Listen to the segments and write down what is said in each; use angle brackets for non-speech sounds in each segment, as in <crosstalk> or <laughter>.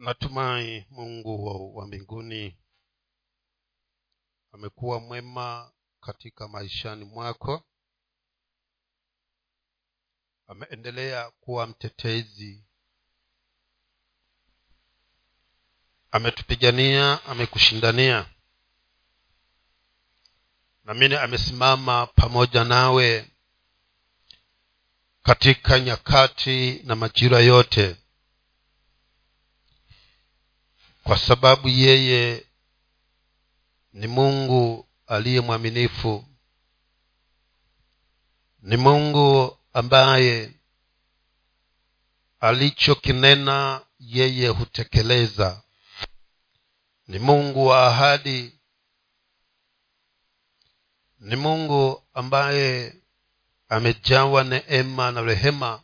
natumai mungu wa, mbinguni amekuwa mwema katika maishani mwako. Ameendelea kuwa mtetezi. Ametupigania amekushindania. Namini amesimama pamoja nawe katika nyakati na majira yote kwa sababu yeye ni mungu aliye mwaminifu ni mungu ambaye alichokinena yeye hutekeleza. Ni mungu wa ahadi ni mungu ambaye amejawa neema na rehema.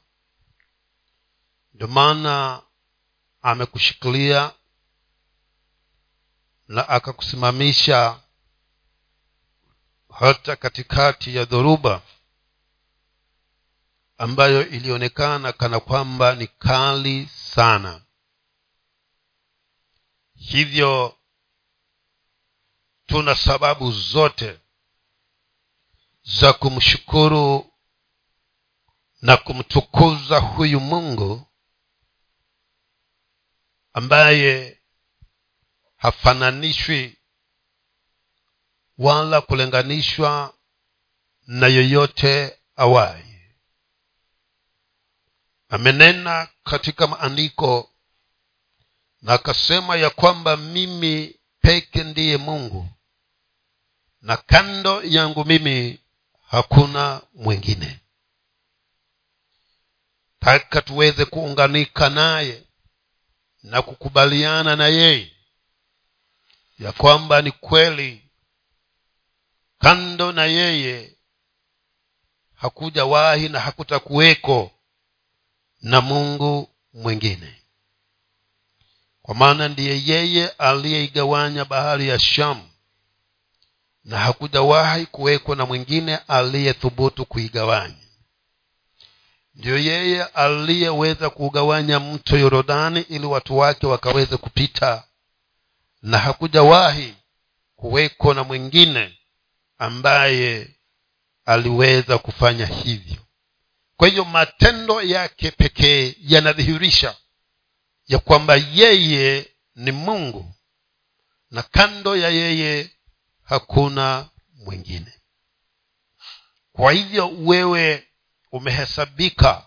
Ndio maana amekushikilia na akakusimamisha hata katikati ya dhoruba ambayo ilionekana kana kwamba ni kali sana. Hivyo tuna sababu zote za kumshukuru na kumtukuza huyu mungu ambaye hafananishwi wala kulinganishwa na yoyote awai amenena katika maandiko na akasema ya kwamba mimi peke ndiye mungu na kando yangu mimi hakuna mwingine. Taka tuweze kuunganika naye na kukubaliana na yeye ya kwamba ni kweli kando na yeye hakuja wahi na hakutakuweko na mungu mwingine. Kwa maana ndiye yeye aliyeigawanya bahari ya shamu na hakujawahi kuwekwa na mwingine aliyethubutu kuigawanya. Ndiyo yeye aliyeweza kuugawanya mto yorodani ili watu wake wakaweze kupita na hakujawahi kuweko na mwingine ambaye aliweza kufanya hivyo. Kwa hivyo matendo yake pekee yanadhihirisha ya kwamba yeye ni mungu na kando ya yeye hakuna mwingine. Kwa hivyo wewe umehesabika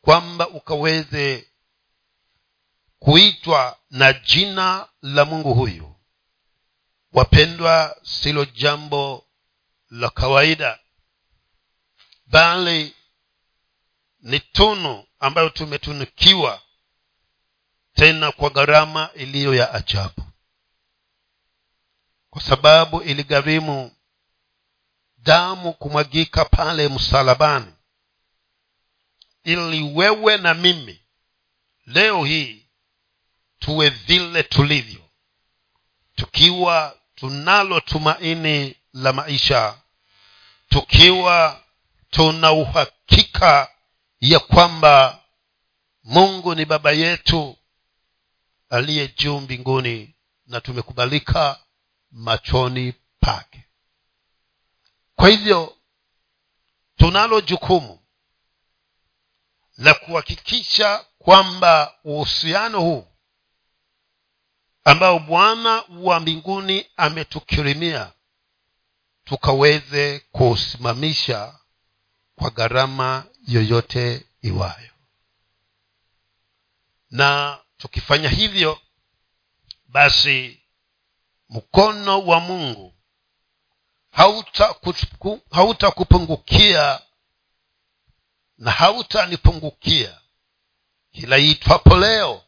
kwamba ukaweze kuitwa na jina la mungu huyu. Wapendwa silo jambo la kawaida bali ni tunu ambayo tumetunukiwa tena kwa gharama iliyo ya ajabu. Kwa sababu iligharimu damu kumwagika pale msalabani. Ili wewe na mimi leo hii tuwe vile tulivyo. Tukiwa tunalo tumaini la maisha tukiwa tuna uhakika ya kwamba mungu ni baba yetu aliye juu mbinguni na tumekubalika machoni pake. Kwa hivyo tunalo jukumu la kuhakikisha kwamba uhusiano huu ambao bwana wa mbinguni ametukirimia tukaweze kuusimamisha kwa gharama yoyote iwayo. Na tukifanya hivyo basi mkono wa mungu hautakupungukia hauta na hautanipungukia. Kila itwapo leo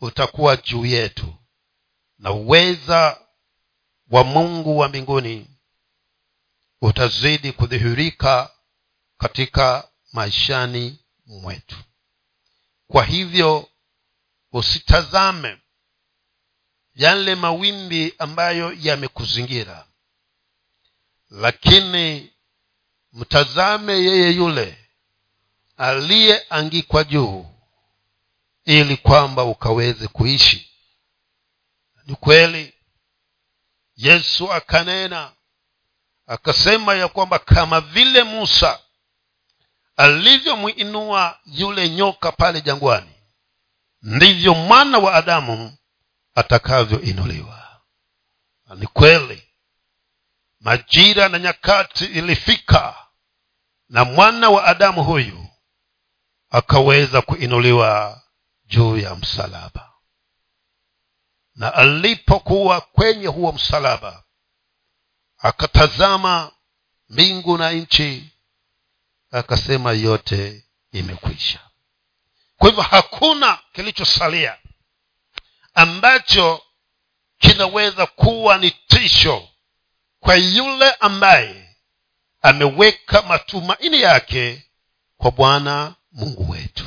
utakuwa juu yetu na uweza wa mungu wa mbinguni utazidi kudhihirika katika maishani mwetu. Kwa hivyo usitazame yale mawimbi ambayo yamekuzingira lakini mtazame yeye yule aliyeangikwa juu ili kwamba ukaweze kuishi ni kweli. Yesu akanena akasema ya kwamba kama vile musa alivyomwinua yule nyoka pale jangwani ndivyo mwana wa adamu atakavyoinuliwa. Ni kweli majira na nyakati ilifika na mwana wa adamu huyu akaweza kuinuliwa juu ya msalaba na alipokuwa kwenye huo msalaba akatazama mbingu na nchi akasema yote imekwisha. Kwa hivyo hakuna kilichosalia ambacho kinaweza kuwa ni tisho kwa yule ambaye ameweka matumaini yake kwa bwana mungu wetu.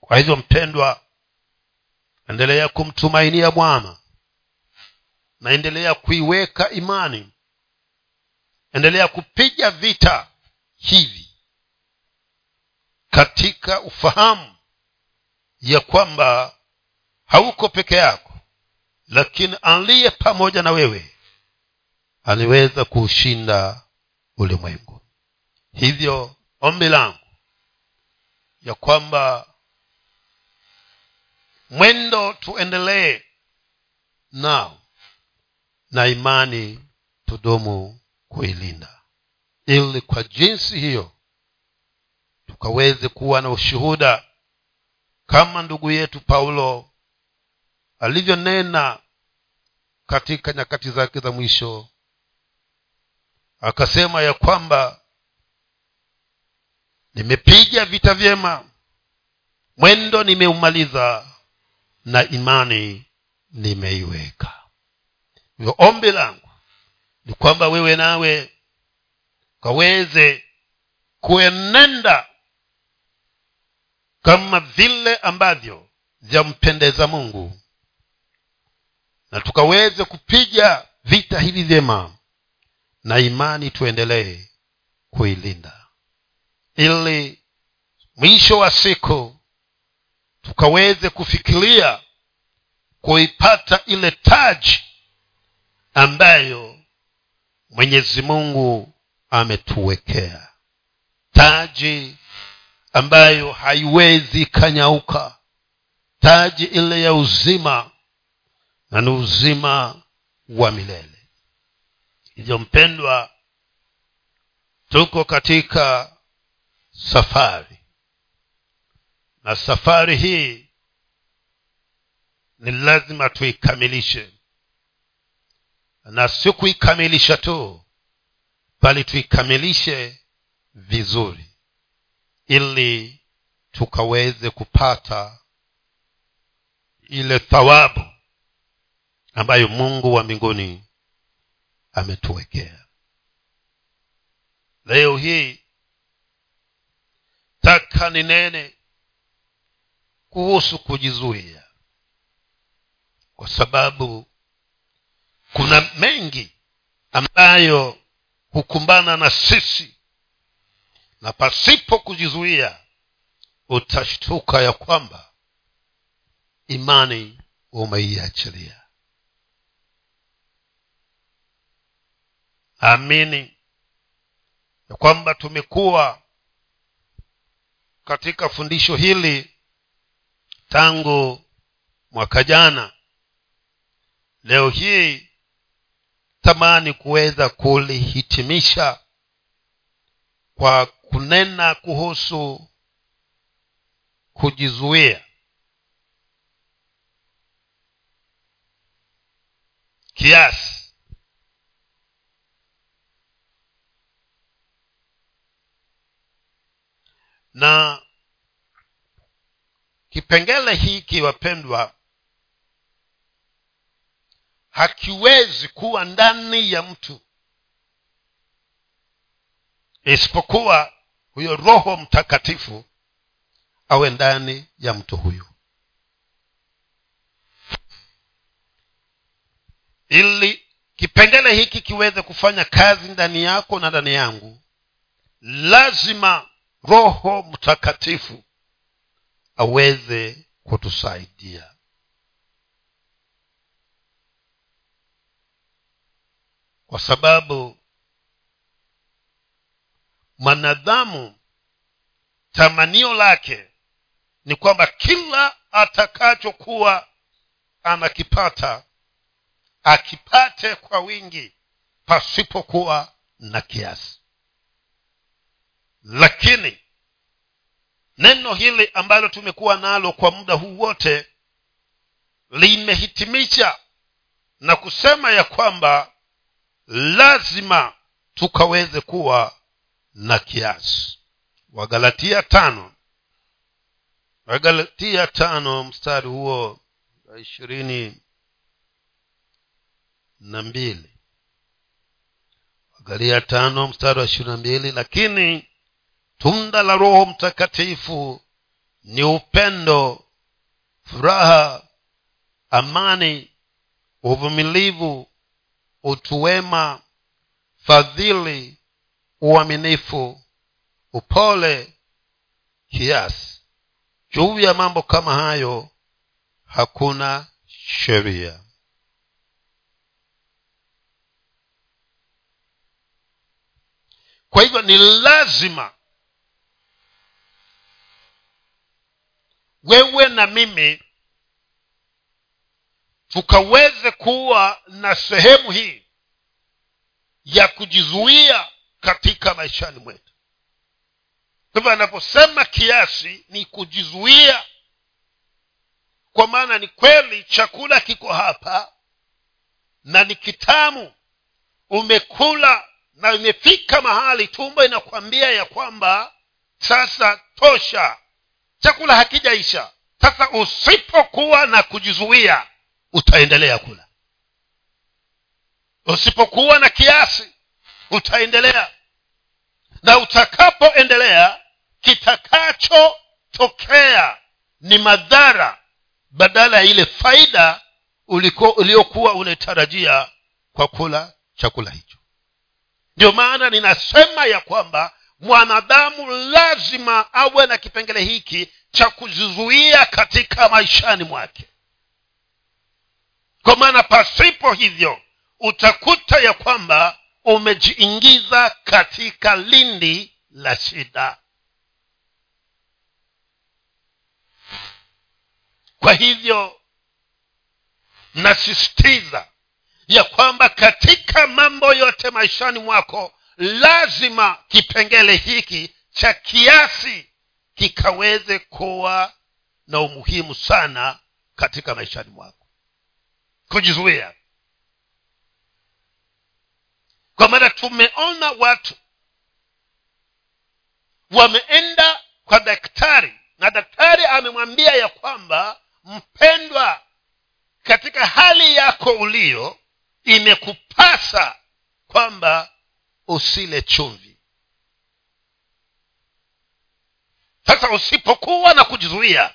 Kwa hivyo mpendwa endelea kumtumainia bwana. Naendelea kuiweka imani. Endelea kupiga vita hivi. Katika ufahamu ya kwamba hauko peke yako lakini aliye pamoja na wewe aliweza kuushinda ulimwengu. Hivyo ombi langu ya kwamba mwendo tuendelee nao na imani tudumu kuilinda. Ili kwa jinsi hiyo tukaweze kuwa na ushuhuda kama ndugu yetu paulo alivyonena katika nyakati zake za mwisho akasema ya kwamba nimepiga vita vyema mwendo nimeumaliza na imani nimeiweka. Hivyo ombi langu ni kwamba wewe nawe kaweze kuenenda kama vile ambavyo vyampendeza mungu na tukaweze kupiga vita hivi vyema na imani tuendelee kuilinda. Ili mwisho wa siku tukaweze kufikiria kuipata ile taji ambayo mwenyezi mungu ametuwekea. Taji ambayo haiwezi ikanyauka. Taji ile ya uzima na ni uzima wa milele. Hivyo mpendwa tuko katika safari na safari hii ni lazima tuikamilishe. Na si kuikamilisha tu bali tuikamilishe vizuri ili tukaweze kupata ile thawabu ambayo mungu wa mbinguni ametuwekea. Leo hii taka ninene kuhusu kujizuia. Kwa sababu kuna mengi ambayo hukumbana na sisi. Na pasipo kujizuia utashtuka ya kwamba imani umeiachilia. Amini ya kwamba tumekuwa katika fundisho hili tangu mwaka jana leo hii tamani kuweza kulihitimisha kwa kunena kuhusu kujizuia. Kiasi. Na kipengele hiki wapendwa hakiwezi kuwa ndani ya mtu isipokuwa huyo roho mtakatifu awe ndani ya mtu huyu ili kipengele hiki kiweze kufanya kazi ndani yako na ndani yangu lazima roho mtakatifu aweze kutusaidia. Kwa sababu mwanadamu tamanio lake ni kwamba kila atakachokuwa anakipata akipate kwa wingi pasipokuwa na kiasi. Lakini neno hili ambalo tumekuwa nalo kwa muda huu wote limehitimisha na kusema ya kwamba lazima tukaweze kuwa na kiasi. Wagalatia tano. Wagalatia tano mstari huo wa ishirini na mbili. Wagalia tano mstari wa ishirini na mbili lakini tunda la roho mtakatifu ni upendo furaha amani uvumilivu utuwema fadhili uaminifu upole kiasi. Juu ya mambo kama hayo hakuna sheria. Kwa hivyo ni lazima wewe na mimi tukaweze kuwa na sehemu hii ya kujizuia katika maishani mwetu. Kwa hivyo anaposema kiasi ni kujizuia kwa maana ni kweli chakula kiko hapa na ni kitamu. Umekula na imefika mahali tumbo inakwambia ya kwamba sasa tosha chakula hakijaisha. Sasa usipokuwa na kujizuia utaendelea kula. Usipokuwa na kiasi utaendelea. Na utakapoendelea kitakachotokea ni madhara badala ya ile faida uliokuwa unaitarajia kwa kula chakula hicho. Ndio maana ninasema ya kwamba mwanadamu lazima awe na kipengele hiki cha kujizuia katika maishani mwake. Kwa maana pasipo hivyo utakuta ya kwamba umejiingiza katika lindi la shida. Kwa hivyo nasisitiza ya kwamba katika mambo yote maishani mwako lazima kipengele hiki cha kiasi kikaweze kuwa na umuhimu sana katika maishani mwako. Kujizuia. Kwa maana tumeona watu wameenda kwa daktari na daktari amemwambia ya kwamba mpendwa katika hali yako ulio imekupasa kwamba usile chumvi. Sasa usipokuwa na kujizuia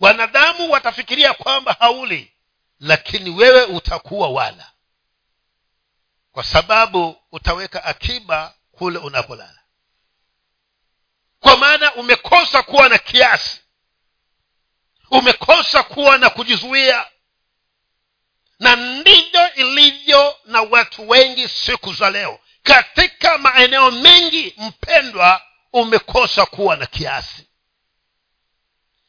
wanadamu watafikiria kwamba hauli lakini wewe utakuwa wala. Kwa sababu utaweka akiba kule unapolala. Kwa maana umekosa kuwa na kiasi. Umekosa kuwa na kujizuia na ndivyo ilivyo na watu wengi siku za leo. Katika maeneo mengi mpendwa umekosa kuwa na kiasi.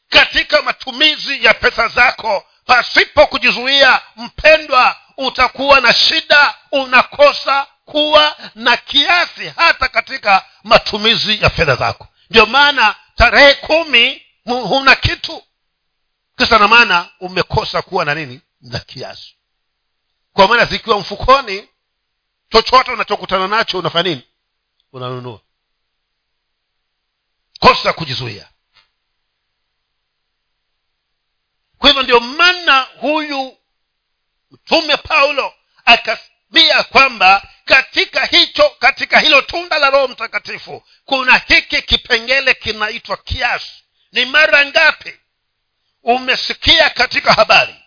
Katika matumizi ya pesa zako pasipo kujizuia mpendwa utakuwa na shida unakosa kuwa na kiasi hata katika matumizi ya fedha zako. Ndio maana tarehe kumi huna kitu. Kisa na maana umekosa kuwa na nini? Na kiasi kwa maana zikiwa mfukoni chochote unachokutana nacho unafanya nini? Unanunua. Kosa kujizuia. Kwa hivyo ndio maana huyu mtume paulo akasimia kwamba katika hicho katika hilo tunda la roho mtakatifu kuna hiki kipengele kinaitwa kiasi. Ni mara ngapi umesikia katika habari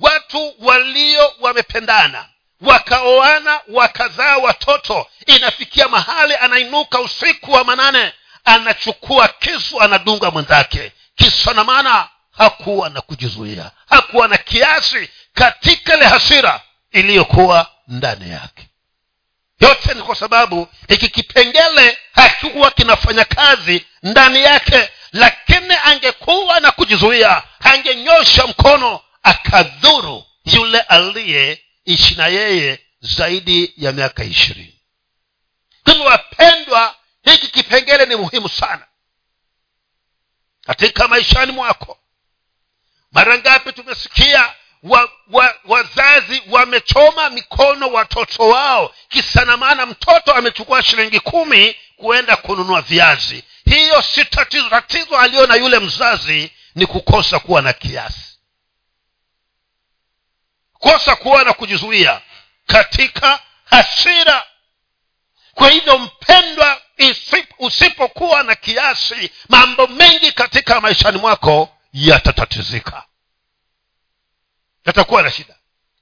watu walio wamependana wakaoana wakazaa watoto inafikia mahali anainuka usiku wa manane anachukua kisu anadunga mwenzake. Kisa na maana hakuwa na kujizuia hakuwa na kiasi katika ile hasira iliyokuwa ndani yake. Yote ni kwa sababu hiki kipengele hakikuwa kinafanya kazi ndani yake lakini angekuwa na kujizuia angenyosha mkono akadhuru yule aliyeishi na yeye zaidi ya miaka ishirini. Hivyo wapendwa hiki kipengele ni muhimu sana katika maishani mwako. Mara ngapi tumesikia wa, wa, wazazi wamechoma mikono watoto wao kisanamana mtoto amechukua shilingi kumi kuenda kununua viazi. Hiyo si tatizo. Tatizo aliyo na yule mzazi ni kukosa kuwa na kiasi kosa kuwa na kujizuia katika hasira. Kwa hivyo mpendwa usipokuwa na kiasi mambo mengi katika maishani mwako yatatatizika. Yatakuwa na shida.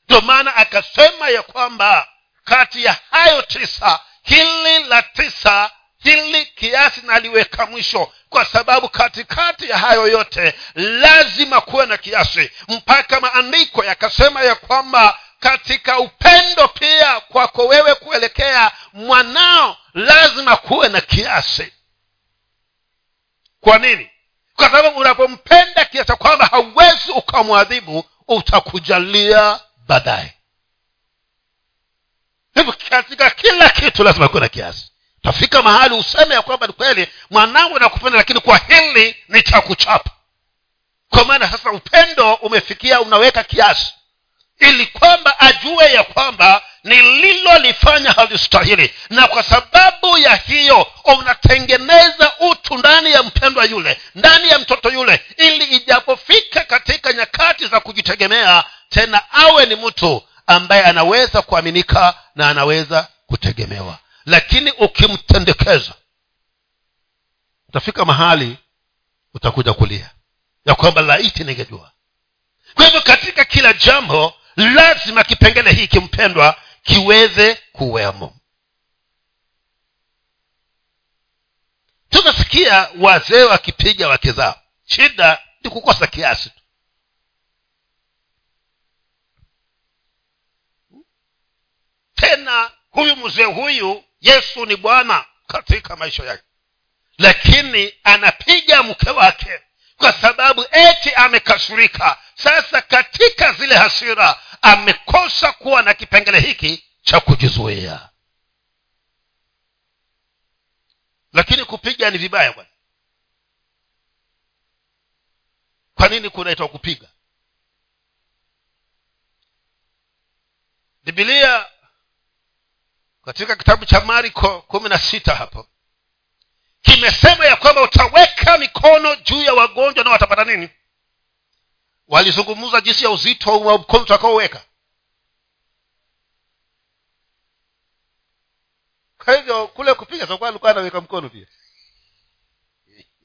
Ndio maana akasema ya kwamba kati ya hayo tisa hili la tisa hili kiasi naliweka mwisho. Kwa sababu katikati ya hayo yote lazima kuwe na kiasi. Mpaka maandiko yakasema ya kwamba katika upendo pia kwako wewe kuelekea mwanao lazima kuwe na kiasi. Kwa nini? Kwa sababu unapompenda kiasi kwamba hauwezi ukamwadhibu utakujalia baadaye. Hivyo katika kila kitu lazima kuwe na kiasi utafika mahali useme ya kwamba ni kweli mwanangu nakupenda lakini kwa hili ni cha kuchapa. Kwa maana sasa upendo umefikia unaweka kiasi. Ili kwamba ajue ya kwamba nililolifanya halistahili. Na kwa sababu ya hiyo unatengeneza utu ndani ya mpendwa yule ndani ya mtoto yule ili ijapofika katika nyakati za kujitegemea tena awe ni mtu ambaye anaweza kuaminika na anaweza kutegemewa lakini ukimtendekeza utafika mahali utakuja kulia. Ya kwamba laiti ningejua. Kwa hivyo katika kila jambo lazima kipengele hii kimpendwa kiweze kuwemo. Tunasikia wazee wakipiga wake zao. Shida ni kukosa kiasi tu. Tena huyu mzee huyu yesu ni bwana katika maisha yake. Lakini anapiga mke wake kwa sababu eti amekasirika. Sasa katika zile hasira amekosa kuwa na kipengele hiki cha kujizuia. Lakini kupiga ni vibaya bwana. Kwa nini kunaitwa kupiga? Bibilia katika kitabu cha mariko kumi na sita hapo kimesema ya kwamba utaweka mikono juu ya wagonjwa na watapata nini? Walizungumza jinsi ya uzito wa mkono utakaoweka. Kwa hivyo kule kupiga sakuwa alikuwa anaweka mkono pia?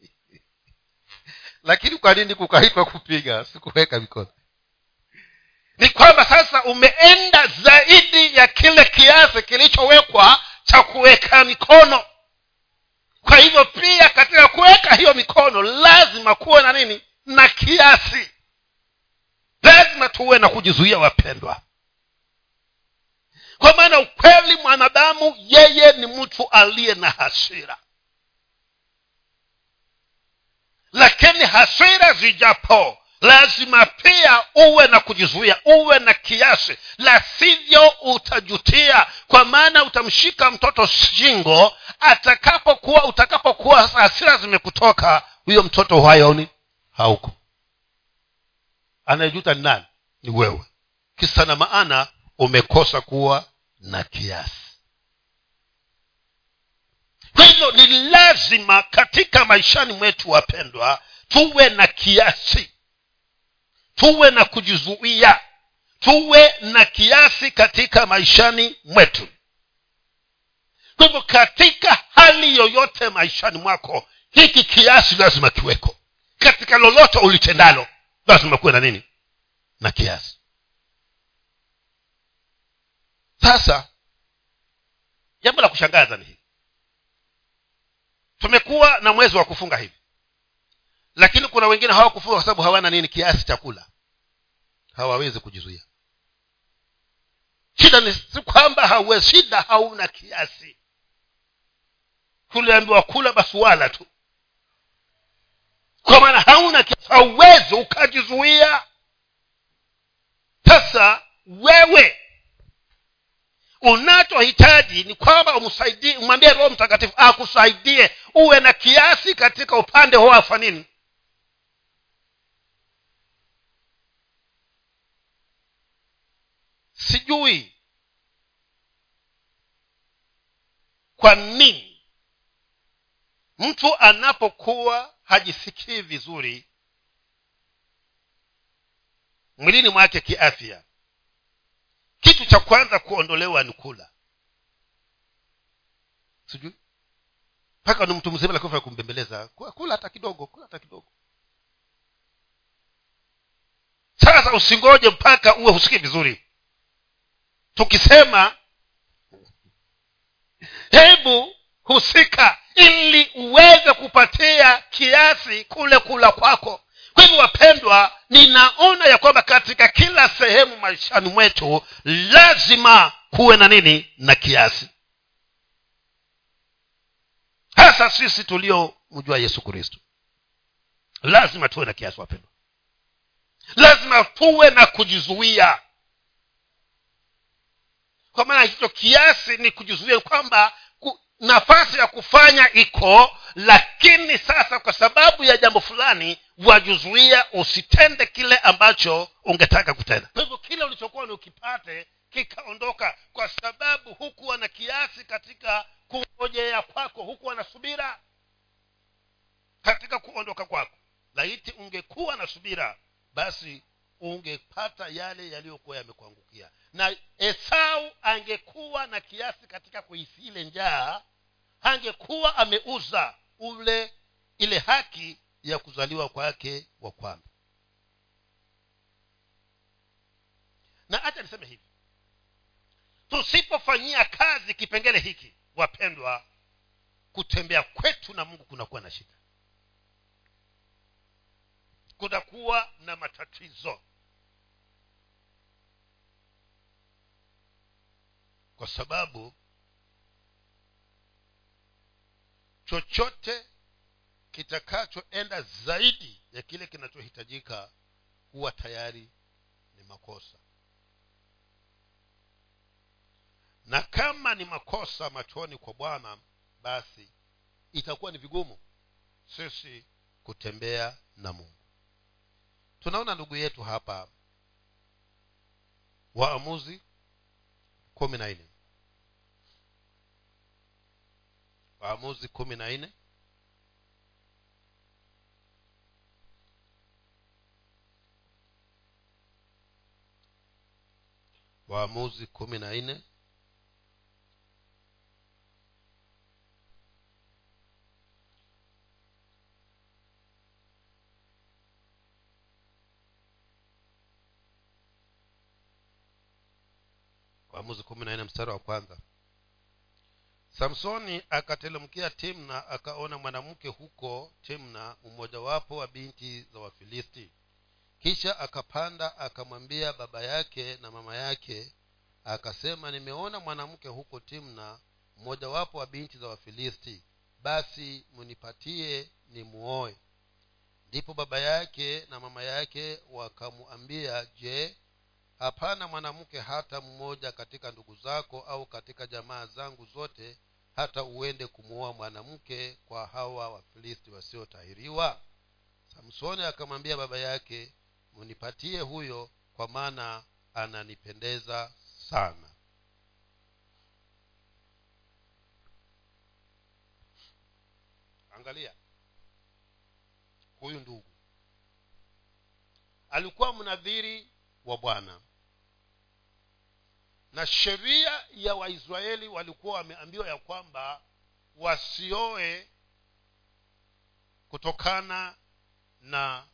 <laughs> Lakini kwa nini kukaitwa kupiga? Sikuweka mikono ni kwamba sasa umeenda zaidi ya kile kiasi kilichowekwa cha kuweka mikono. Kwa hivyo pia katika kuweka hiyo mikono lazima kuwe na nini? Na kiasi. Lazima tuwe na kujizuia wapendwa. Kwa maana ukweli mwanadamu yeye ni mtu aliye na hasira. Lakini hasira zijapo lazima pia uwe na kujizuia uwe na kiasi. La sivyo utajutia kwa maana utamshika mtoto shingo. Atakapokuwa utakapokuwa hasira zimekutoka huyo mtoto hayoni hauko. Anayejuta ni nani? Ni wewe. Kisa na maana umekosa kuwa na kiasi. Kwa hivyo ni lazima katika maishani mwetu wapendwa tuwe na kiasi tuwe na kujizuia tuwe na kiasi katika maishani mwetu. Kwa hivyo katika hali yoyote maishani mwako hiki kiasi lazima kiweko. Katika lolote ulitendalo lazima kuwe na nini? Na kiasi. Sasa jambo la kushangaza ni hili. Tumekuwa na mwezi wa kufunga hivi lakini kuna wengine hawakufunga kwa sababu hawana nini kiasi cha kula. Hawawezi kujizuia. Shida ni si kwamba hauwezi shida hauna kiasi. Uliambiwa kula basi wala tu. Kwa maana hauna kiasi hauwezi ukajizuia. Sasa wewe unachohitaji ni kwamba umsaidie umwambie roho mtakatifu akusaidie uwe na kiasi katika upande huo afa nini sijui. Kwa nini? Mtu anapokuwa hajisikii vizuri mwilini mwake kiafya kitu cha kwanza kuondolewa ni kula. Sijui. Mpaka ni mtu mzima lakini kumbembeleza. Kula hata kidogo kula hata kidogo. Sasa usingoje mpaka uwe husikii vizuri tukisema hebu husika ili uweze kupatia kiasi kule kula kwako. Kwa hivyo wapendwa ninaona ya kwamba katika kila sehemu maishani mwetu lazima kuwe na nini? Na kiasi. Hasa sisi tuliomjua yesu kristo. Lazima tuwe na kiasi wapendwa. Lazima tuwe na kujizuia kwa maana hicho kiasi ni kujizuia kwamba nafasi ya kufanya iko lakini sasa kwa sababu ya jambo fulani wajuzuia usitende kile ambacho ungetaka kutenda. Kwa hivyo kile ulichokuwa ni ukipate kikaondoka. Kwa sababu hukuwa na kiasi katika kungojea kwako hukuwa na subira. Katika kuondoka kwako laiti ungekuwa na subira basi ungepata yale yaliyokuwa yamekuangukia. Na esau angekuwa na kiasi katika kuhisi ile njaa angekuwa ameuza ule ile haki ya kuzaliwa kwake wa kwanza. Na hacha niseme hivi tusipofanyia kazi kipengele hiki wapendwa kutembea kwetu na mungu kunakuwa na shida. Kunakuwa na matatizo kwa sababu chochote kitakachoenda zaidi ya kile kinachohitajika huwa tayari ni makosa. Na kama ni makosa machoni kwa bwana basi itakuwa ni vigumu sisi kutembea na mungu. Tunaona ndugu yetu hapa waamuzi kumi na nne. Waamuzi kumi na nne. Waamuzi kumi na nne waamuzi kumi na nne mstari wa kwanza. Samsoni akatelemkia timna akaona mwanamke huko timna mmojawapo wa binti za wafilisti. Kisha akapanda akamwambia baba yake na mama yake akasema nimeona mwanamke huko timna mmojawapo wa binti za wafilisti. Basi mnipatie nimuoe. Ndipo baba yake na mama yake wakamwambia je hapana mwanamke hata mmoja katika ndugu zako au katika jamaa zangu zote hata uende kumuoa mwanamke kwa hawa wafilisti wasiotahiriwa? Samsoni akamwambia baba yake mnipatie huyo kwa maana ananipendeza sana. Angalia. Huyu ndugu alikuwa mnadhiri wa bwana na sheria ya waisraeli walikuwa wameambiwa ya kwamba wasioe kutokana na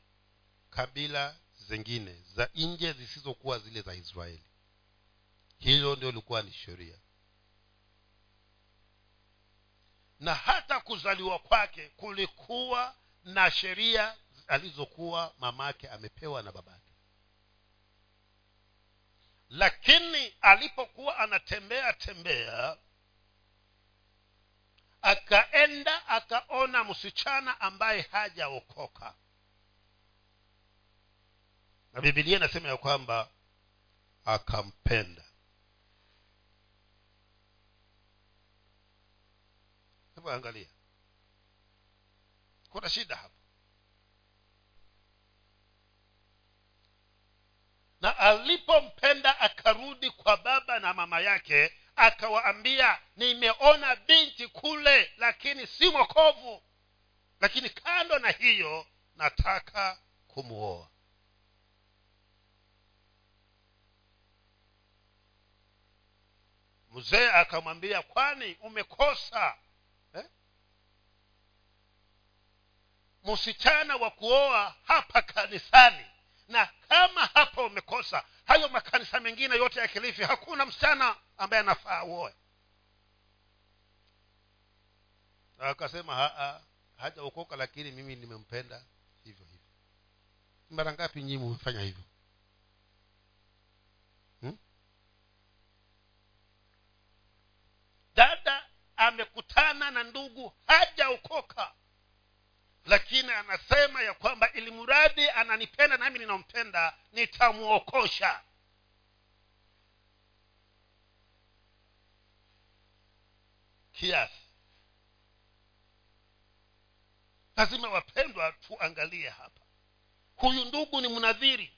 kabila zingine za nje zisizokuwa zile za israeli. Hilo ndio likuwa ni sheria. Na hata kuzaliwa kwake kulikuwa na sheria alizokuwa mamake amepewa na babake lakini alipokuwa anatembea tembea akaenda akaona msichana ambaye hajaokoka. Na bibilia inasema ya kwamba akampenda. Hebu angalia. Kuna shida hapa na alipompenda akarudi kwa baba na mama yake akawaambia nimeona binti kule lakini si mwokovu. Lakini kando na hiyo nataka kumwoa mzee akamwambia kwani umekosa eh? msichana wa kuoa hapa kanisani na kama hapa umekosa hayo makanisa mengine yote ya kilifi hakuna msichana ambaye anafaa uoe. Akasema hajaokoka lakini mimi nimempenda hivyo hivyo. Mara ngapi nyii mumefanya hivyo? Hmm? dada amekutana na ndugu hajaokoka lakini anasema ya kwamba ili mradi ananipenda nami ninampenda nitamwokosha. Kiasi. Lazima wapendwa tuangalie hapa. Huyu ndugu ni mnadhiri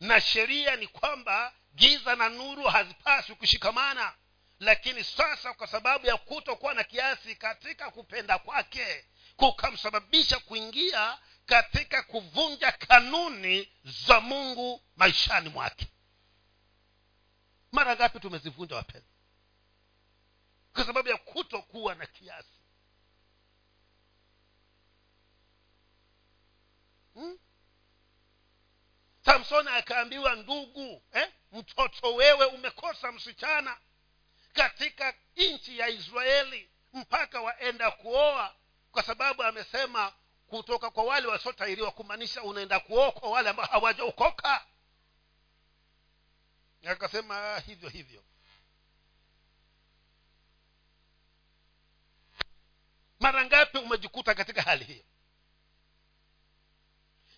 na sheria ni kwamba giza na nuru hazipaswi kushikamana. Lakini sasa kwa sababu ya kutokuwa na kiasi katika kupenda kwake kukamsababisha kuingia katika kuvunja kanuni za mungu maishani mwake mara ngapi tumezivunja wapenzi kwa sababu ya kutokuwa na kiasi hmm? samsoni akaambiwa ndugu eh? mtoto wewe umekosa msichana katika nchi ya israeli mpaka waenda kuoa kwa sababu amesema kutoka kwa wale wasiotairiwa kumaanisha unaenda kuokwa wale ambao hawajaokoka akasema ah, hivyo hivyo. Mara ngapi umejikuta katika hali hiyo?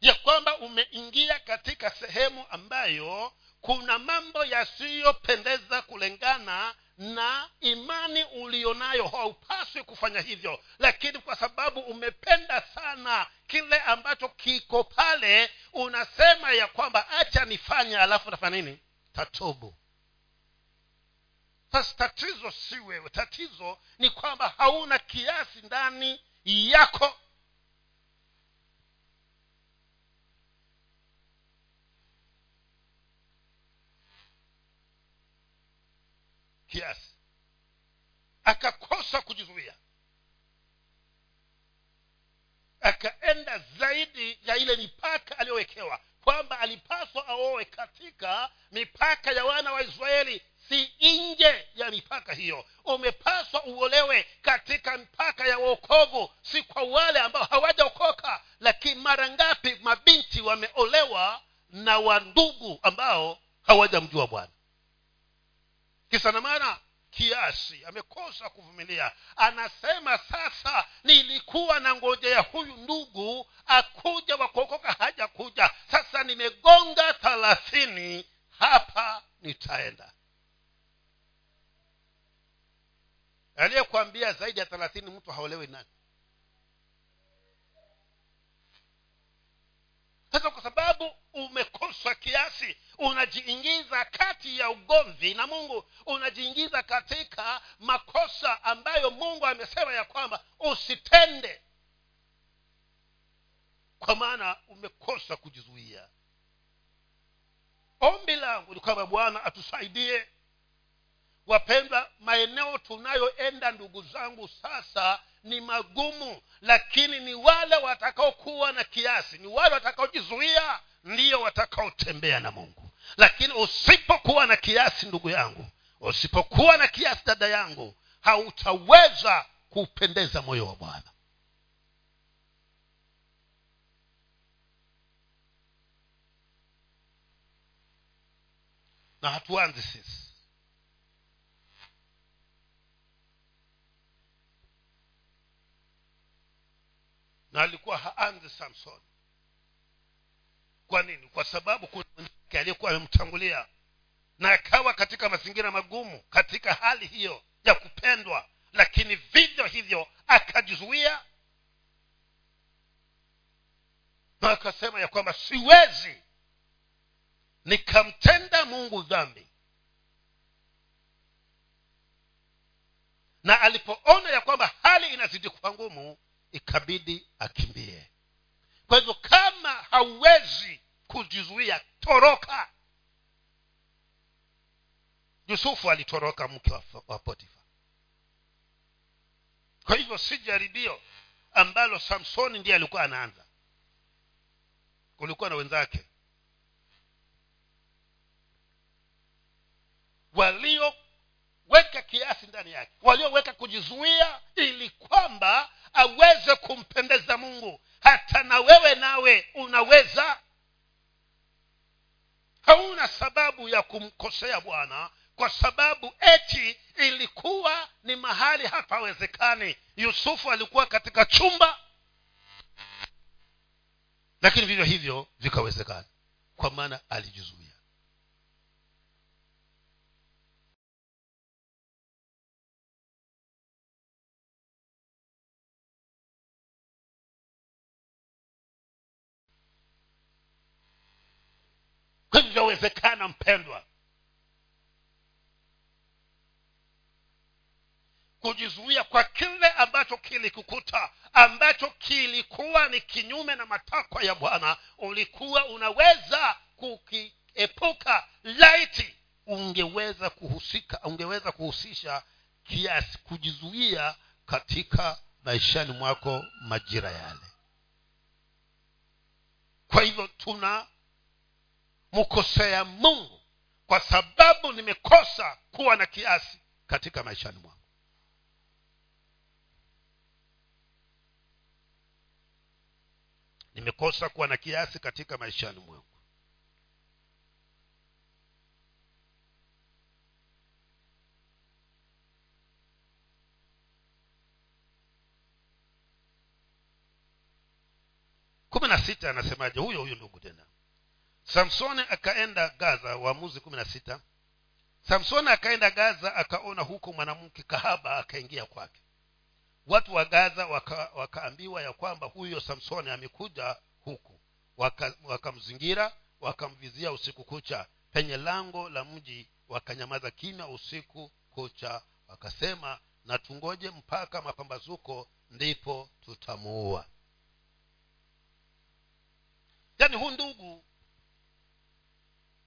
Ya kwamba umeingia katika sehemu ambayo kuna mambo yasiyopendeza kulingana na imani ulionayo haupaswi kufanya hivyo. Lakini kwa sababu umependa sana kile ambacho kiko pale unasema ya kwamba acha nifanye alafu nafanya nini? Tatubu sasa tatizo si wewe. Tatizo ni kwamba hauna kiasi ndani yako kiasi akakosa kujizuia. Akaenda zaidi ya ile mipaka aliyowekewa kwamba alipaswa aowe katika mipaka ya wana wa israeli si nje ya mipaka hiyo. Umepaswa uolewe katika mpaka ya uokovu si kwa wale ambao hawajaokoka. Lakini mara ngapi mabinti wameolewa na wandugu ambao hawajamjua bwana kisa na maana kiasi amekosa kuvumilia. Anasema sasa nilikuwa na ngoja ya huyu ndugu akuja wakuokoka haja kuja sasa nimegonga thalathini hapa nitaenda. Aliyekwambia zaidi ya thelathini mtu haolewi nani? Sasa kwa sababu umekosa kiasi unajiingiza kati ya ugomvi na mungu unajiingiza katika makosa ambayo mungu amesema ya kwamba usitende. Kwa maana umekosa kujizuia. Ombi langu ni kwamba bwana atusaidie. Wapendwa maeneo tunayoenda ndugu zangu sasa ni magumu lakini ni wale watakaokuwa na kiasi ni wale watakaojizuia ndiyo watakaotembea na mungu lakini usipokuwa na kiasi ndugu yangu usipokuwa na kiasi dada yangu hautaweza kuupendeza moyo wa bwana. Na hatuanzi sisi. Na alikuwa haanzi samson. Kwa nini? Kwa sababu kuna mwenzake aliyekuwa amemtangulia na akawa katika mazingira magumu katika hali hiyo ya kupendwa lakini vivyo hivyo akajizuia. Na akasema ya kwamba siwezi nikamtenda mungu dhambi. Na alipoona ya kwamba hali inazidi kuwa ngumu ikabidi akimbie. Kwa hivyo kama hauwezi kujizuia toroka yusufu alitoroka mke wa potifa. Kwa hivyo si jaribio ambalo samsoni ndiye alikuwa anaanza. Kulikuwa na wenzake. Walioweka kiasi ndani yake walioweka kujizuia ili kwamba aweze kumpendeza mungu. Hata na wewe nawe unaweza hauna sababu ya kumkosea bwana kwa sababu eti ilikuwa ni mahali hapawezekani. Yusufu alikuwa katika chumba lakini vivyo hivyo vikawezekana kwa maana alijizuia kwa vyawezekana mpendwa. Kujizuia kwa kile ambacho kilikukuta ambacho kilikuwa ni kinyume na matakwa ya bwana ulikuwa unaweza kukiepuka. Laiti ungeweza kuhusika ungeweza kuhusisha kiasi kujizuia katika maishani mwako majira yale. Kwa hivyo tuna mkosea mungu kwa sababu nimekosa kuwa na kiasi katika maishani mwangu. Nimekosa kuwa na kiasi katika maishani mwangu. Kumi na sita anasemaje? Huyo huyo ndugu tena samsoni akaenda gaza waamuzi kumi na sita. Samsoni akaenda gaza akaona huko mwanamke kahaba akaingia kwake. Watu wa gaza wakaambiwa ya kwamba huyo samsoni amekuja huku. Wakamzingira waka wakamvizia usiku kucha. Penye lango la mji wakanyamaza kimya usiku kucha. Wakasema na tungoje mpaka mapambazuko ndipo tutamuua. Yaani huu ndugu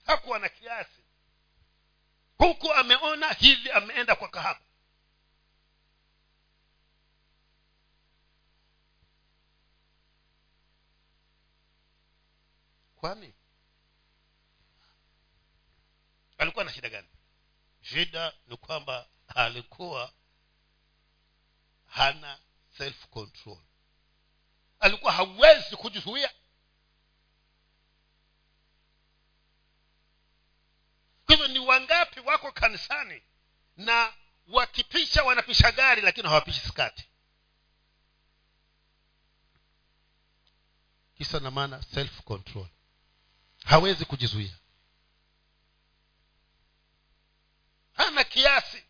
hakuwa na kiasi. Huku ameona hivi ameenda kwa kahaba kwani? Alikuwa na shida gani? Shida ni kwamba alikuwa hana self control alikuwa hawezi kujizuia hivyo ni wangapi wako kanisani na wakipisha wanapisha gari lakini hawapishi skati? Kisa na maana self control. Hawezi kujizuia. Hana kiasi.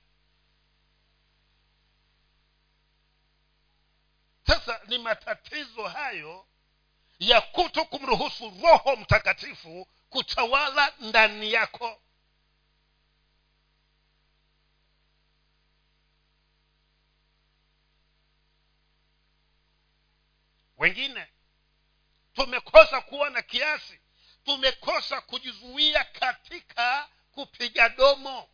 Sasa ni matatizo hayo ya kuto kumruhusu roho mtakatifu kutawala ndani yako wengine tumekosa kuwa na kiasi. Tumekosa kujizuia katika kupiga domo.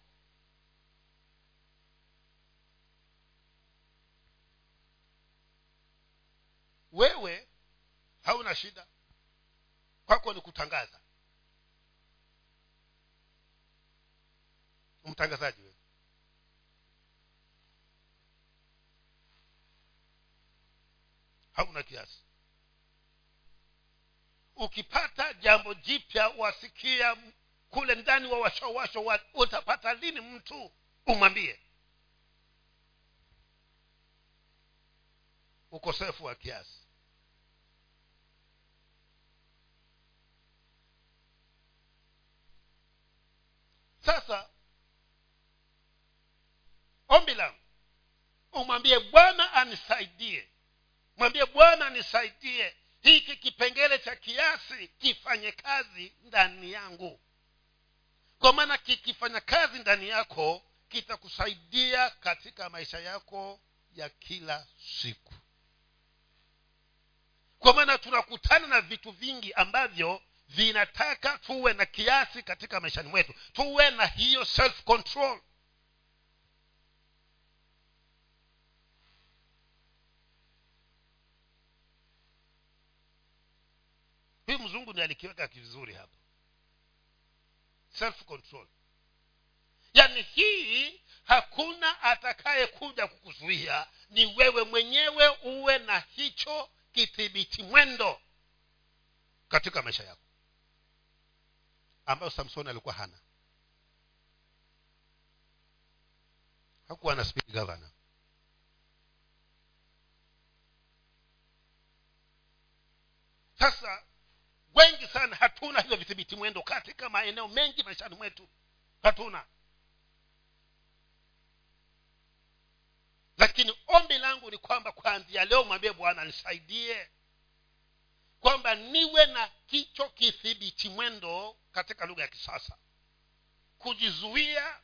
Wewe hauna shida. Kwako ni kutangaza. Mtangazaji wewe hauna kiasi. Ukipata jambo jipya wasikia kule ndani wa washawasho wa, utapata lini mtu? Umwambie. Ukosefu wa kiasi. Sasa ombi langu umwambie bwana anisaidie mwambie bwana nisaidie. Hiki kipengele cha kiasi kifanye kazi ndani yangu. Kwa maana kikifanya kazi ndani yako kitakusaidia katika maisha yako ya kila siku. Kwa maana tunakutana na vitu vingi ambavyo vinataka tuwe na kiasi katika maishani mwetu. Tuwe na hiyo self control huyu mzungu ni alikiweka vizuri hapa. Self control yaani hii hakuna atakayekuja kukuzuia. Ni wewe mwenyewe uwe na hicho kithibiti mwendo katika maisha yako. Ambayo samsoni alikuwa hana. Hakuwa na speed governor. Sasa wengi sana hatuna hivyo vithibiti mwendo katika maeneo mengi maishani mwetu. Hatuna. Lakini ombi langu ni kwamba kwanzia leo mwambie bwana nisaidie. Kwamba niwe na kicho kithibiti mwendo katika lugha ya kisasa. Kujizuia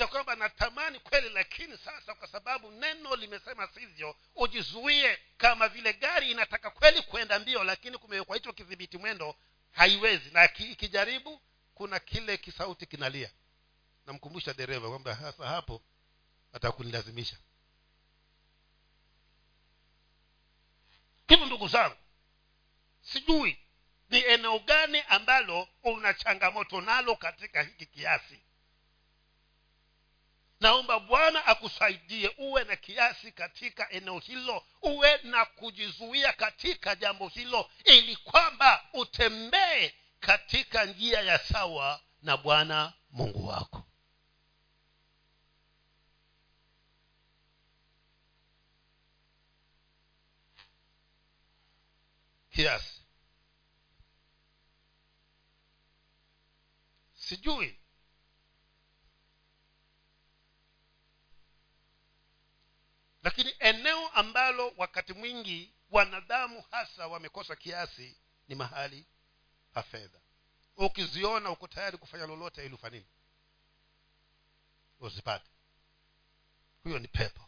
ya kwamba natamani kweli lakini sasa kwa sababu neno limesema sivyo ujizuie kama vile gari inataka kweli mbio lakini kumewekwa hicho kidhibiti mwendo haiwezi. Na ikijaribu kuna kile kisauti kinalia. Namkumbusha dereva kwamba hasa hapo atakunilazimisha. Hivyo ndugu zangu sijui ni eneo gani ambalo una changamoto nalo katika hiki kiasi naomba bwana akusaidie uwe na kiasi katika eneo hilo uwe na kujizuia katika jambo hilo ili kwamba utembee katika njia ya sawa na bwana mungu wako. Kiasi sijui lakini eneo ambalo wakati mwingi wanadamu hasa wamekosa kiasi ni mahali pa fedha. Ukiziona uko tayari kufanya lolote ili ufanini uzipate. Huyo ni pepo.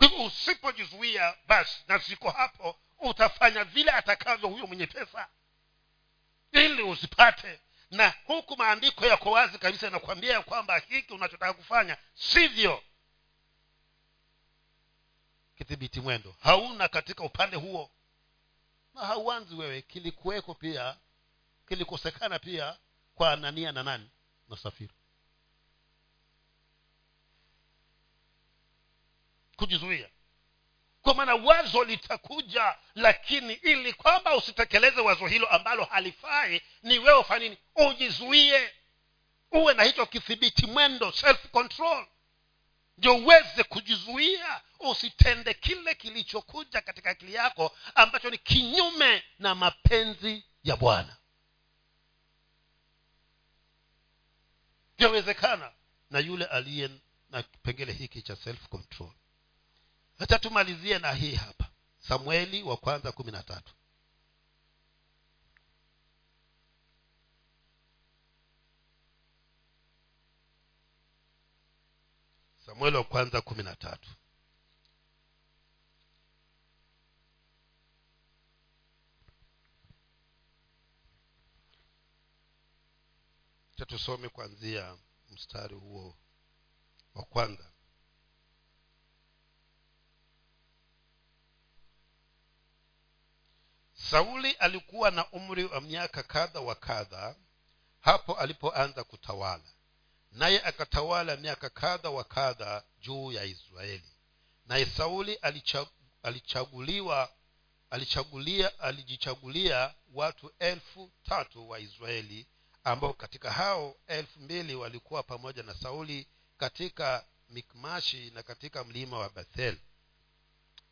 Hivyo usipojizuia basi na ziko hapo utafanya vile atakavyo huyo mwenye pesa. Ili uzipate na huku maandiko yako wazi kabisa yanakuambia ya kwamba hiki unachotaka kufanya sivyo. Kidhibiti mwendo. Hauna katika upande huo. Na hauanzi wewe. Kilikuweko pia. Kilikosekana pia kwa anania na nani? Na safiri. Kujizuia kwa maana wazo litakuja lakini ili kwamba usitekeleze wazo hilo ambalo halifai ni wewe fanini ujizuie. Uwe na hicho kithibiti mwendo self control. Ndio uweze kujizuia. Usitende kile kilichokuja katika akili yako ambacho ni kinyume na mapenzi ya bwana. Vyawezekana na yule aliye na kipengele hiki cha self control hacha tumalizie na hii hapa. Samueli wa kwanza kumi na tatu. Samueli wa kwanza kumi na tatu. Cha kuanzia mstari huo wa kwanza sauli alikuwa na umri wa miaka kadha wa kadha hapo alipoanza kutawala. Naye akatawala miaka kadha wa kadha juu ya israeli. Naye sauli alichaguliwa alichagulia alijichagulia watu elfu tatu wa israeli ambao katika hao elfu mbili walikuwa pamoja na sauli katika mikmashi na katika mlima wa bethel.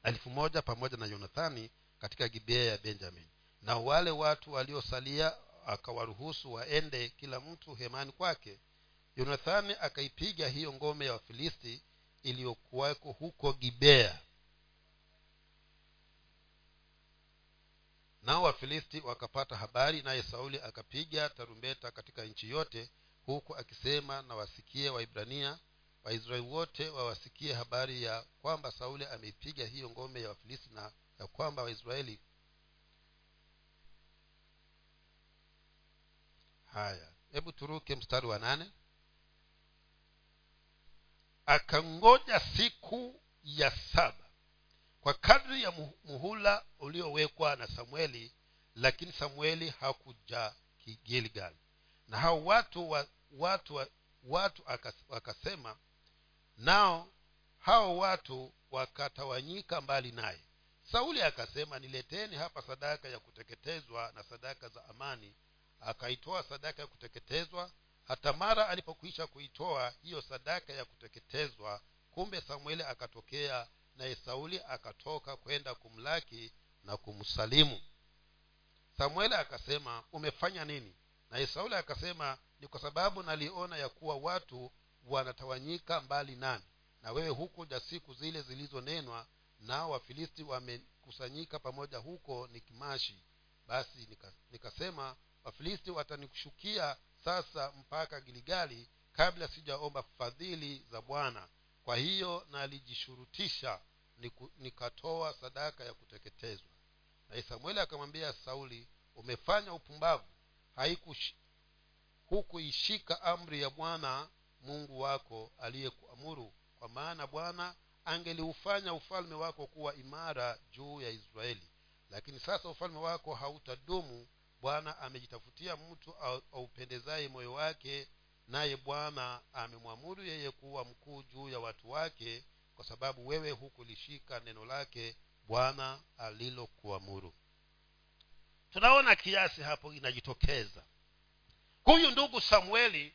Elfu moja pamoja na yonathani katika gibea ya benjamin. Na wale watu waliosalia akawaruhusu waende kila mtu hemani kwake yonathani akaipiga hiyo ngome ya wafilisti iliyokuwako huko gibea nao wafilisti wakapata habari naye sauli akapiga tarumbeta katika nchi yote huku akisema na wasikie waibrania waisraeli wote wawasikie habari ya kwamba sauli ameipiga hiyo ngome ya wafilisti na ya kwamba waisraeli haya hebu turuke mstari wa nane. Akangoja siku ya saba kwa kadri ya muhula uliowekwa na samueli lakini samueli hakuja gilgal na hao watu wa, watu wa, watu wakasema nao hao watu wakatawanyika mbali naye sauli akasema nileteni hapa sadaka ya kuteketezwa na sadaka za amani. Akaitoa sadaka ya kuteketezwa. Hata mara alipokwisha kuitoa hiyo sadaka ya kuteketezwa kumbe samueli akatokea naye sauli akatoka kwenda kumlaki na kumsalimu. Samueli akasema umefanya nini? Naye sauli akasema ni kwa sababu naliona ya kuwa watu wanatawanyika mbali nami na wewe hukuja siku zile zilizonenwa nao wafilisti wamekusanyika pamoja huko nikimashi basi nikasema wafilisti watanishukia sasa mpaka giligali kabla sijaomba fadhili za bwana. Kwa hiyo nalijishurutisha nikatoa sadaka ya kuteketezwa. Naye samueli akamwambia sauli umefanya upumbavu. Hukuishika amri ya bwana mungu wako aliyekuamuru. Kwa maana bwana angeliufanya ufalme wako kuwa imara juu ya israeli. Lakini sasa ufalme wako hautadumu. Bwana amejitafutia mtu aupendezaye moyo wake naye bwana amemwamuru yeye kuwa mkuu juu ya watu wake kwa sababu wewe hukulishika neno lake bwana alilokuamuru. Tunaona kiasi hapo inajitokeza. Huyu ndugu samueli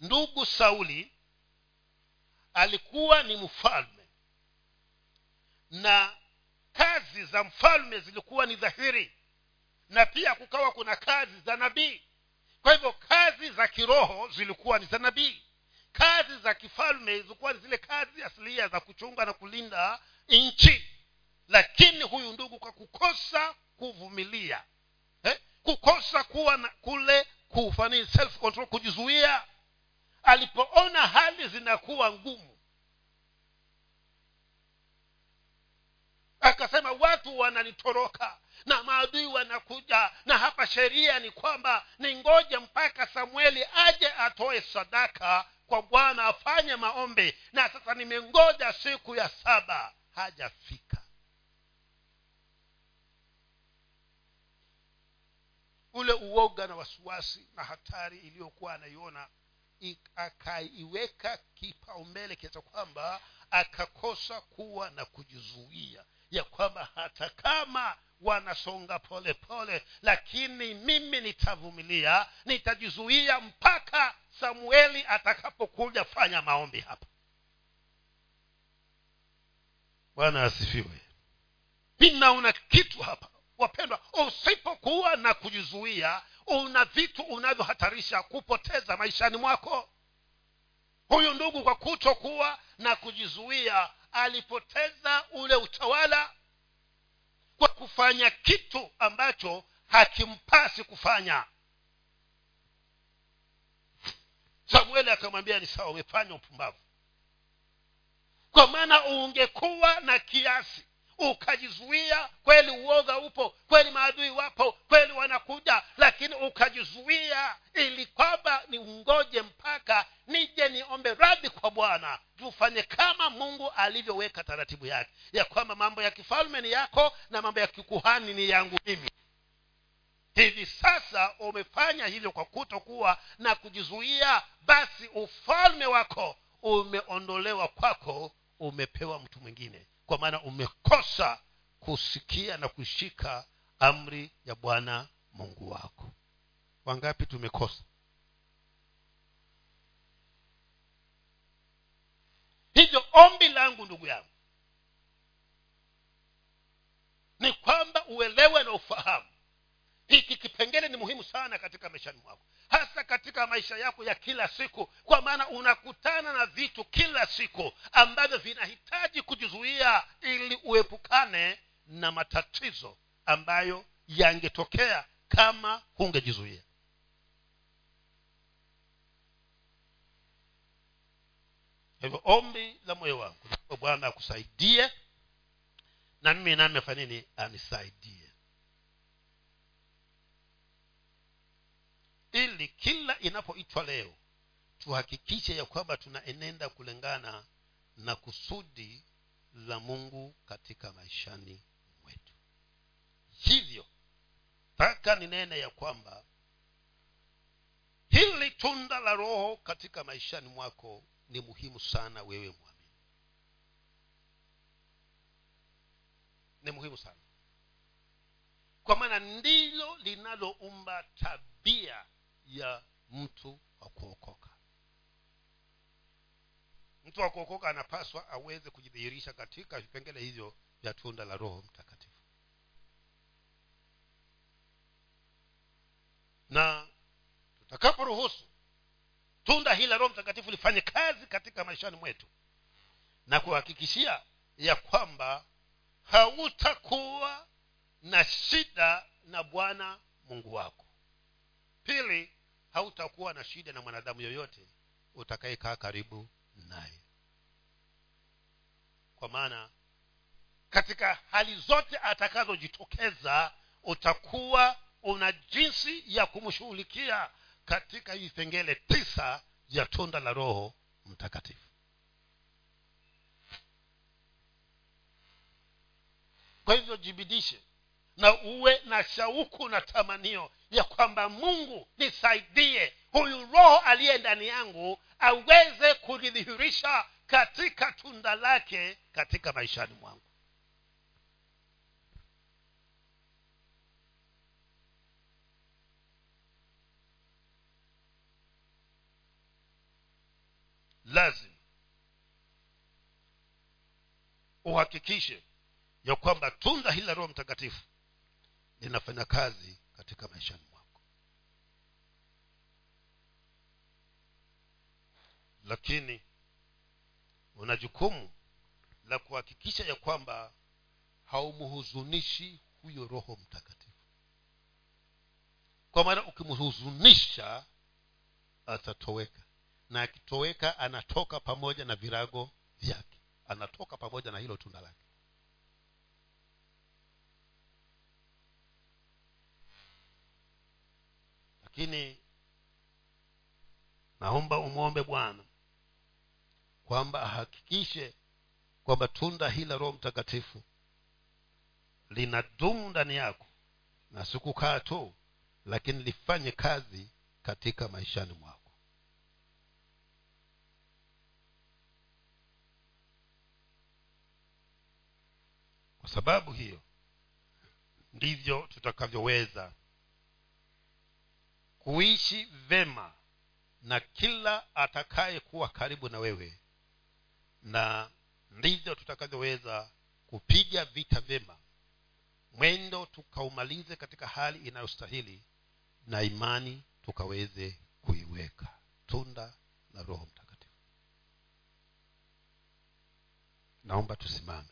ndugu sauli alikuwa ni mfalme. Na kazi za mfalme zilikuwa ni dhahiri. Na pia kukawa kuna kazi za nabii. Kwa hivyo kazi za kiroho zilikuwa ni za nabii. Kazi za kifalme zilikuwa ni zile kazi asilia za kuchunga na kulinda nchi. Lakini huyu ndugu kwa kukosa kuvumilia eh? kukosa kuwa na kule kufani self control kujizuia alipoona hali zinakuwa ngumu akasema watu wananitoroka na maadui wanakuja na hapa sheria ni kwamba ni ngoja mpaka samueli aje atoe sadaka kwa bwana afanye maombi. Na sasa nimengoja siku ya saba hajafika. Ule uoga na wasiwasi na hatari iliyokuwa anaiona akaiweka kipaumbele kiacha kwamba akakosa kuwa na kujizuia. Ya kwamba hata kama wanasonga pole pole lakini mimi nitavumilia nitajizuia mpaka samueli atakapokuja fanya maombi hapa. Bwana asifiwe. Ninaona kitu hapa. Wapendwa usipokuwa na kujizuia una vitu unavyohatarisha kupoteza maishani mwako. Huyu ndugu kwa kutokuwa na kujizuia alipoteza ule utawala kwa kufanya kitu ambacho hakimpasi kufanya. Samueli akamwambia ni sawa umefanya upumbavu. Kwa maana ungekuwa na kiasi ukajizuia kweli uoga upo kweli maadui wapo kweli wanakuja lakini ukajizuia ili kwamba ni ungoje mpaka nije niombe radhi kwa bwana. Tufanye kama mungu alivyoweka taratibu yake ya kwamba mambo ya kifalme ni yako na mambo ya kikuhani ni yangu mimi. Hivi sasa umefanya hivyo kwa kutokuwa na kujizuia basi ufalme wako umeondolewa kwako umepewa mtu mwingine kwa maana umekosa kusikia na kushika amri ya bwana mungu wako. Wangapi tumekosa? Hivyo ombi langu ndugu yangu ni kwamba uelewe na ufahamu hiki kipengele ni muhimu sana katika maishani mwako. Hasa katika maisha yako ya kila siku. Kwa maana unakutana na vitu kila siku ambavyo vinahitaji kujizuia ili uepukane na matatizo ambayo yangetokea kama hungejizuia. Hivyo ombi la moyo wangu bwana akusaidie na mimi nami afanya nini? Anisaidie ili kila inapoitwa leo tuhakikishe ya kwamba tunaenenda kulingana na kusudi la mungu katika maishani mwetu. Hivyo taka ninene ya kwamba hili tunda la roho katika maishani mwako ni muhimu sana wewe mwamini. Ni muhimu sana. Kwa maana ndilo linaloumba tabia ya mtu wa kuokoka. Mtu wa kuokoka anapaswa aweze kujidhihirisha katika vipengele hivyo vya tunda la roho mtakatifu. Na tutakaporuhusu tunda hili la roho mtakatifu lifanye kazi katika maishani mwetu na kuhakikishia ya kwamba hautakuwa na shida na bwana mungu wako. Pili hautakuwa na shida na mwanadamu yoyote utakayekaa karibu naye. Kwa maana katika hali zote atakazojitokeza utakuwa una jinsi ya kumshughulikia katika vipengele tisa vya tunda la roho mtakatifu. Kwa hivyo jibidishe na uwe na shauku na tamanio ya kwamba mungu nisaidie. Huyu roho aliye ndani yangu aweze kulidhihirisha katika tunda lake katika maishani mwangu. Lazima uhakikishe ya kwamba tunda hili la roho mtakatifu linafanya kazi katika maishani mwako. Lakini una jukumu la kuhakikisha ya kwamba haumhuzunishi huyo roho mtakatifu. Kwa maana ukimhuzunisha atatoweka. Na akitoweka anatoka pamoja na virago vyake. Anatoka pamoja na hilo tunda lake lakini naomba umwombe bwana kwamba ahakikishe kwamba tunda hili la roho mtakatifu linadumu ndani yako na sikukaa tu lakini lifanye kazi katika maishani mwako. Kwa sababu hiyo ndivyo tutakavyoweza kuishi vema na kila atakaye kuwa karibu na wewe. Na ndivyo tutakavyoweza kupiga vita vyema mwendo tukaumalize katika hali inayostahili na imani tukaweze kuiweka. Tunda la roho mtakatifu. Naomba tusimame